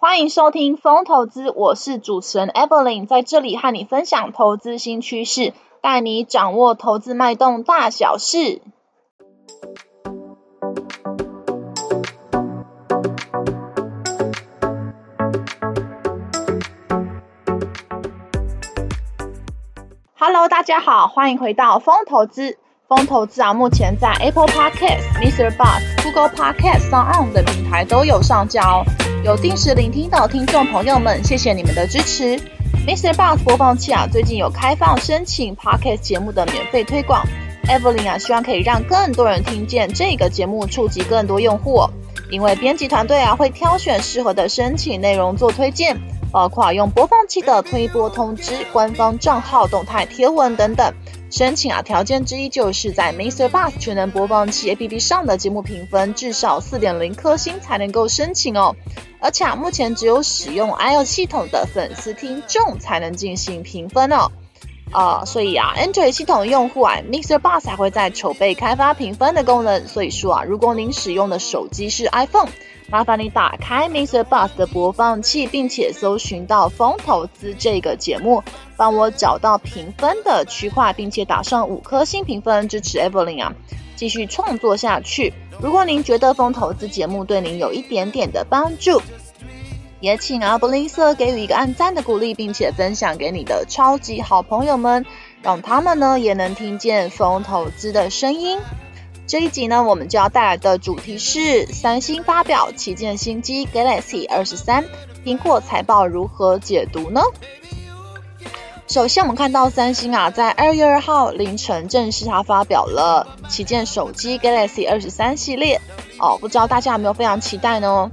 欢迎收听风投资，我是主持人 Evelyn，在这里和你分享投资新趋势，带你掌握投资脉动大小事。Hello，大家好，欢迎回到风投资。风投资啊，目前在 Apple Podcast、Mr. Bus、Google Podcast、s o n On 等平台都有上架哦。有定时聆听到听众朋友们，谢谢你们的支持。Mr. Bus 播放器啊，最近有开放申请 Podcast 节目的免费推广。Evelyn 啊，希望可以让更多人听见这个节目，触及更多用户。因为编辑团队啊，会挑选适合的申请内容做推荐，包括用播放器的推播通知、官方账号动态贴文等等。申请啊，条件之一就是在 Mr. Bus 全能播放器 APP 上的节目评分至少四点零颗星才能够申请哦。而且啊，目前只有使用 iOS 系统的粉丝听众才能进行评分哦。啊、所以啊，Android 系统用户啊，Mr. Bus 还会在筹备开发评分的功能。所以说啊，如果您使用的手机是 iPhone，麻烦你打开 Mr. Bus 的播放器，并且搜寻到风投资这个节目，帮我找到评分的区块，并且打上五颗星评分，支持 Evelyn 啊，继续创作下去。如果您觉得风投资节目对您有一点点的帮助，也请啊不吝啬给予一个按赞的鼓励，并且分享给你的超级好朋友们，让他们呢也能听见风投资的声音。这一集呢，我们就要带来的主题是三星发表旗舰新机 Galaxy 二十三，苹果财报如何解读呢？首先，我们看到三星啊，在二月二号凌晨正式它发表了旗舰手机 Galaxy 二十三系列哦，不知道大家有没有非常期待呢？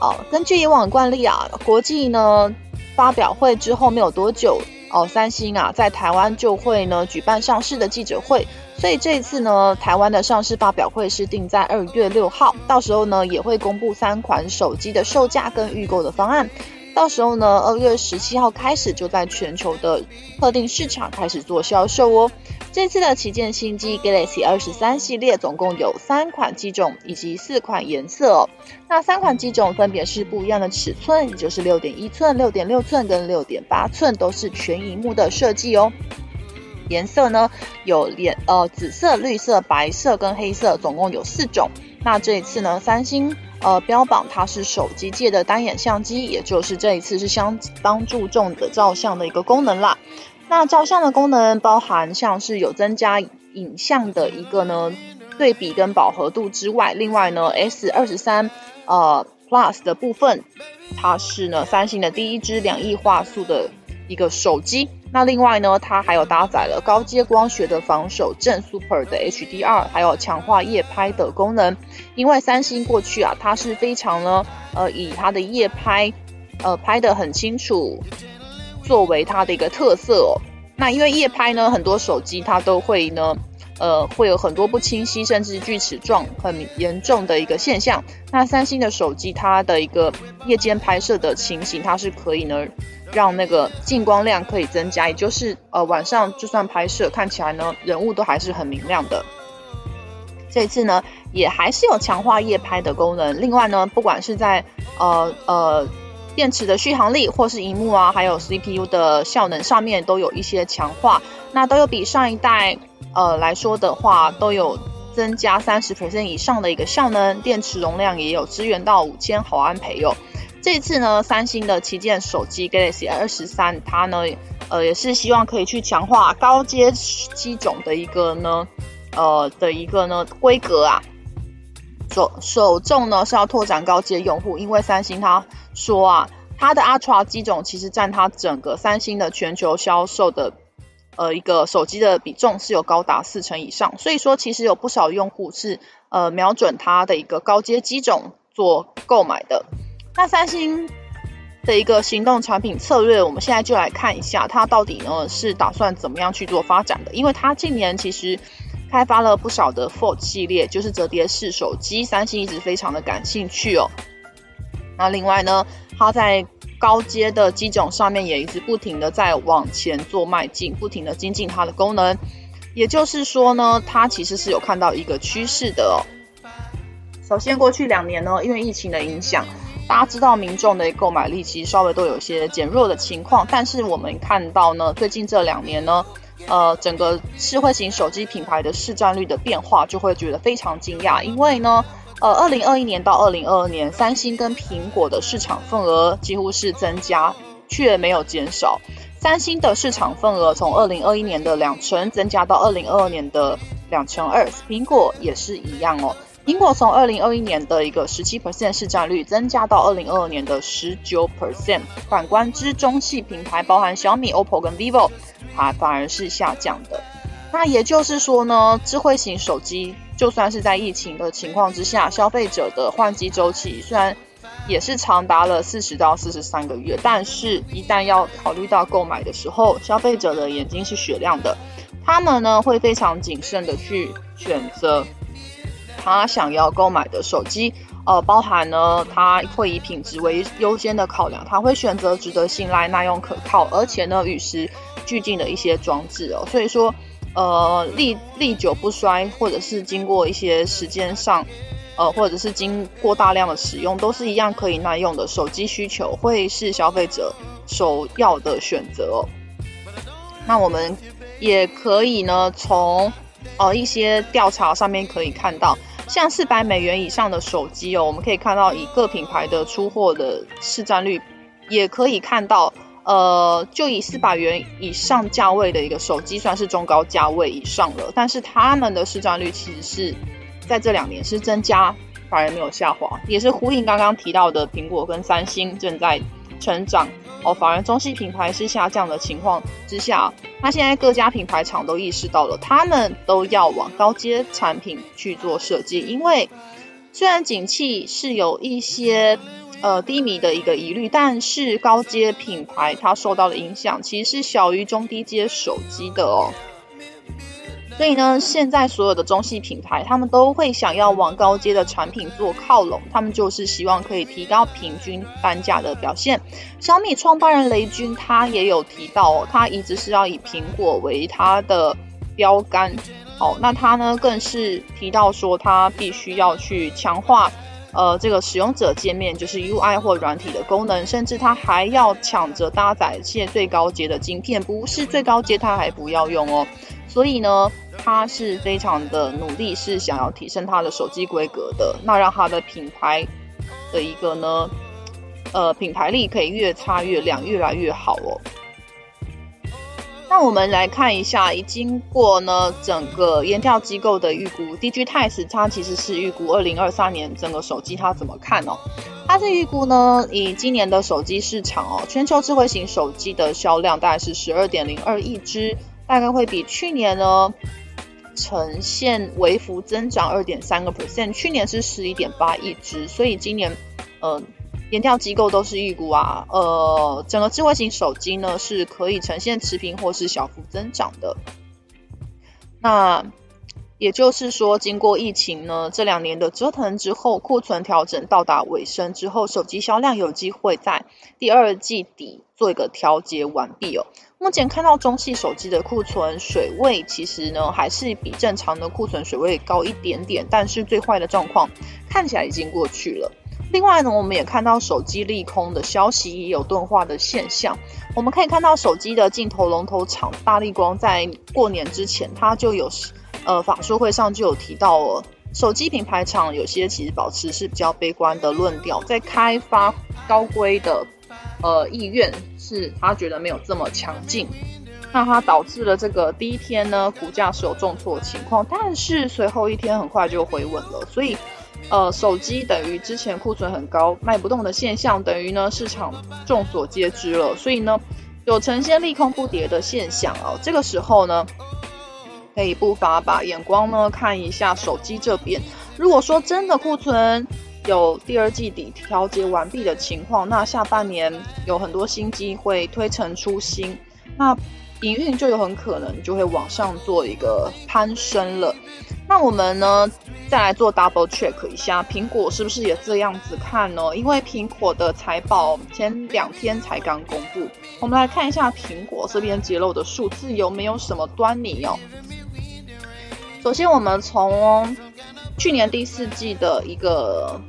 哦，根据以往惯例啊，国际呢发表会之后没有多久哦，三星啊在台湾就会呢举办上市的记者会，所以这一次呢，台湾的上市发表会是定在二月六号，到时候呢也会公布三款手机的售价跟预购的方案。到时候呢，二月十七号开始就在全球的特定市场开始做销售哦。这次的旗舰新机 Galaxy 二十三系列总共有三款机种以及四款颜色。那三款机种分别是不一样的尺寸，也就是六点一寸、六点六寸跟六点八寸，都是全萤幕的设计哦。颜色呢有脸呃紫色、绿色、白色跟黑色，总共有四种。那这一次呢，三星。呃，标榜它是手机界的单眼相机，也就是这一次是相当注重的照相的一个功能啦。那照相的功能包含像是有增加影像的一个呢对比跟饱和度之外，另外呢 S 二十三呃 Plus 的部分，它是呢三星的第一支两亿画素的一个手机。那另外呢，它还有搭载了高阶光学的防手震 Super 的 HDR，还有强化夜拍的功能。因为三星过去啊，它是非常呢，呃，以它的夜拍，呃，拍得很清楚，作为它的一个特色哦。那因为夜拍呢，很多手机它都会呢。呃，会有很多不清晰，甚至锯齿状很严重的一个现象。那三星的手机，它的一个夜间拍摄的情形，它是可以呢，让那个进光量可以增加，也就是呃晚上就算拍摄，看起来呢人物都还是很明亮的。这次呢，也还是有强化夜拍的功能。另外呢，不管是在呃呃电池的续航力，或是荧幕啊，还有 CPU 的效能上面，都有一些强化。那都有比上一代。呃，来说的话，都有增加三十 percent 以上的一个效能，电池容量也有支援到五千毫安培哦。这次呢，三星的旗舰手机 Galaxy 二十三，它呢，呃，也是希望可以去强化高阶机种的一个呢，呃，的一个呢规格啊。首首重呢是要拓展高阶用户，因为三星它说啊，它的 Ultra 机种其实占它整个三星的全球销售的。呃，一个手机的比重是有高达四成以上，所以说其实有不少用户是呃瞄准它的一个高阶机种做购买的。那三星的一个行动产品策略，我们现在就来看一下它到底呢是打算怎么样去做发展的。因为它近年其实开发了不少的 Fold 系列，就是折叠式手机，三星一直非常的感兴趣哦。那另外呢，它在高阶的机种上面也一直不停的在往前做迈进，不停的精进它的功能。也就是说呢，它其实是有看到一个趋势的哦。首先，过去两年呢，因为疫情的影响，大家知道民众的购买力其实稍微都有一些减弱的情况，但是我们看到呢，最近这两年呢，呃，整个智慧型手机品牌的市占率的变化，就会觉得非常惊讶，因为呢，呃，二零二一年到二零二二年，三星跟苹果的市场份额几乎是增加，却没有减少。三星的市场份额从二零二一年的两成增加到二零二二年的两成二，苹果也是一样哦。苹果从二零二一年的一个十七 percent 市占率增加到二零二二年的十九 percent。反观之中系品牌，包含小米、OPPO 跟 VIVO，它反而是下降的。那也就是说呢，智慧型手机就算是在疫情的情况之下，消费者的换机周期虽然也是长达了四十到四十三个月，但是一旦要考虑到购买的时候，消费者的眼睛是雪亮的，他们呢会非常谨慎的去选择。他想要购买的手机，呃，包含呢，他会以品质为优先的考量，他会选择值得信赖、耐用可靠，而且呢与时俱进的一些装置哦。所以说，呃，历历久不衰，或者是经过一些时间上，呃，或者是经过大量的使用，都是一样可以耐用的手机需求，会是消费者首要的选择哦。那我们也可以呢，从呃一些调查上面可以看到。像四百美元以上的手机哦，我们可以看到以各品牌的出货的市占率，也可以看到，呃，就以四百元以上价位的一个手机算是中高价位以上了，但是他们的市占率其实是在这两年是增加，反而没有下滑，也是呼应刚刚提到的苹果跟三星正在成长。哦，反而中系品牌是下降的情况之下，那现在各家品牌厂都意识到了，他们都要往高阶产品去做设计，因为虽然景气是有一些呃低迷的一个疑虑，但是高阶品牌它受到的影响其实是小于中低阶手机的哦。所以呢，现在所有的中系品牌，他们都会想要往高阶的产品做靠拢，他们就是希望可以提高平均单价的表现。小米创办人雷军他也有提到哦，他一直是要以苹果为他的标杆。哦，那他呢更是提到说，他必须要去强化呃这个使用者界面，就是 UI 或软体的功能，甚至他还要抢着搭载现最高阶的晶片，不是最高阶他还不要用哦。所以呢，他是非常的努力，是想要提升他的手机规格的，那让他的品牌的一个呢，呃，品牌力可以越擦越亮，越来越好哦。那我们来看一下，已经过呢整个研调机构的预估，DG Times 它其实是预估二零二三年整个手机它怎么看哦？它是预估呢，以今年的手机市场哦，全球智慧型手机的销量大概是十二点零二亿只。大概会比去年呢呈现微幅增长二点三个 percent，去年是十一点八亿只，所以今年呃研调机构都是预估啊，呃整个智慧型手机呢是可以呈现持平或是小幅增长的。那也就是说，经过疫情呢这两年的折腾之后，库存调整到达尾声之后，手机销量有机会在第二季底做一个调节完毕哦。目前看到中系手机的库存水位，其实呢还是比正常的库存水位高一点点，但是最坏的状况看起来已经过去了。另外呢，我们也看到手机利空的消息也有钝化的现象。我们可以看到手机的镜头龙头厂大立光在过年之前，它就有呃法说会上就有提到了，手机品牌厂有些其实保持是比较悲观的论调，在开发高规的呃意愿。是他觉得没有这么强劲，那它导致了这个第一天呢，股价是有重挫情况，但是随后一天很快就回稳了。所以，呃，手机等于之前库存很高卖不动的现象，等于呢市场众所皆知了。所以呢，有呈现利空不跌的现象哦。这个时候呢，可以不妨把眼光呢看一下手机这边。如果说真的库存，有第二季底调节完毕的情况，那下半年有很多新机会推陈出新，那营运就有很可能就会往上做一个攀升了。那我们呢，再来做 double check 一下，苹果是不是也这样子看呢？因为苹果的财报前两天才刚公布，我们来看一下苹果这边揭露的数字有没有什么端倪哦。首先，我们从去年第四季的一个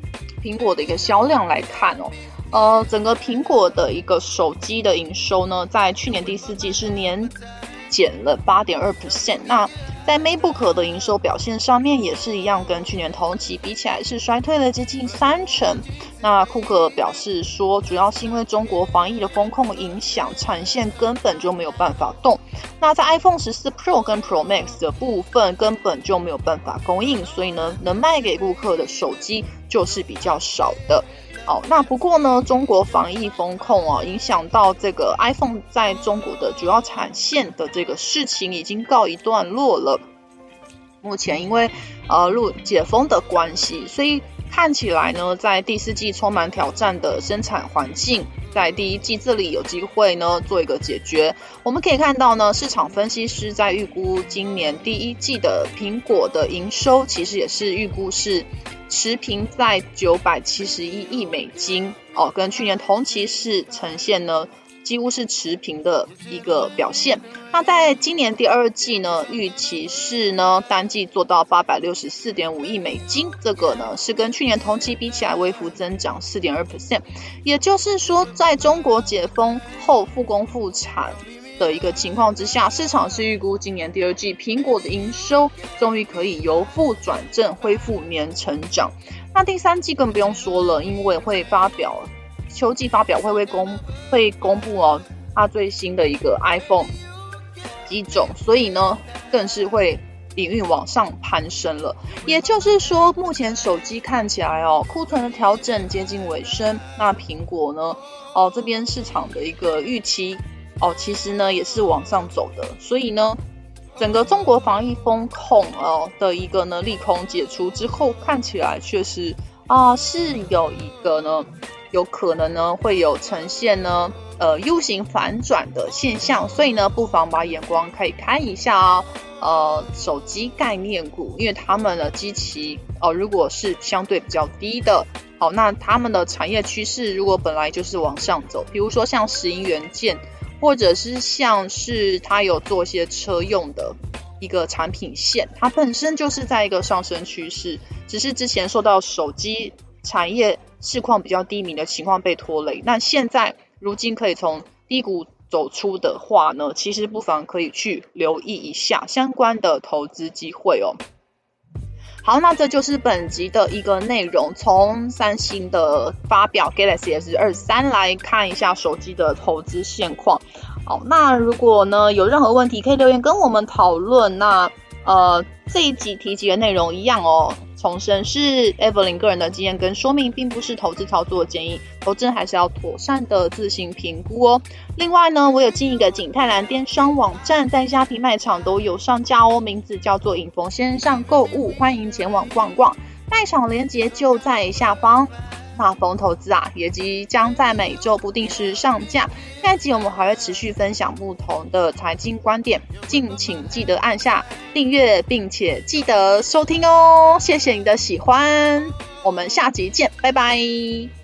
苹果的一个销量来看哦，呃，整个苹果的一个手机的营收呢，在去年第四季是年减了八点二 percent。那在 MacBook 的营收表现上面也是一样，跟去年同期比起来是衰退了接近三成。那库克表示说，主要是因为中国防疫的风控影响，产线根本就没有办法动。那在 iPhone 十四 Pro 跟 Pro Max 的部分根本就没有办法供应，所以呢，能卖给顾客的手机就是比较少的。哦，那不过呢，中国防疫风控啊，影响到这个 iPhone 在中国的主要产线的这个事情已经告一段落了。目前因为呃路解封的关系，所以看起来呢，在第四季充满挑战的生产环境，在第一季这里有机会呢做一个解决。我们可以看到呢，市场分析师在预估今年第一季的苹果的营收，其实也是预估是。持平在九百七十一亿美金哦，跟去年同期是呈现呢几乎是持平的一个表现。那在今年第二季呢，预期是呢单季做到八百六十四点五亿美金，这个呢是跟去年同期比起来微幅增长四点二 percent。也就是说，在中国解封后复工复产。的一个情况之下，市场是预估今年第二季苹果的营收终于可以由负转正，恢复年成长。那第三季更不用说了，因为会发表秋季发表会会公会公布哦，它最新的一个 iPhone 机种，所以呢更是会领域往上攀升了。也就是说，目前手机看起来哦，库存的调整接近尾声。那苹果呢，哦这边市场的一个预期。哦，其实呢也是往上走的，所以呢，整个中国防疫风控哦的一个呢利空解除之后，看起来确实啊是有一个呢有可能呢会有呈现呢呃 U 型反转的现象，所以呢不妨把眼光可以看一下啊呃手机概念股，因为他们的基期哦如果是相对比较低的，好，那他们的产业趋势如果本来就是往上走，比如说像石英元件。或者是像是它有做一些车用的一个产品线，它本身就是在一个上升趋势，只是之前受到手机产业市况比较低迷的情况被拖累。那现在如今可以从低谷走出的话呢，其实不妨可以去留意一下相关的投资机会哦。好，那这就是本集的一个内容。从三星的发表 Galaxy S 二三来看一下手机的投资现况。好，那如果呢有任何问题，可以留言跟我们讨论。那呃这一集提及的内容一样哦。重申是 Evelyn 个人的经验跟说明，并不是投资操作建议，投资还是要妥善的自行评估哦。另外呢，我有进一个景泰蓝电商网站，在虾皮卖场都有上架哦，名字叫做影逢线上购物，欢迎前往逛逛，卖场链接就在下方。那疯投资啊，也即将在每周不定时上架。下一集我们还会持续分享不同的财经观点，敬请记得按下订阅，并且记得收听哦。谢谢你的喜欢，我们下集见，拜拜。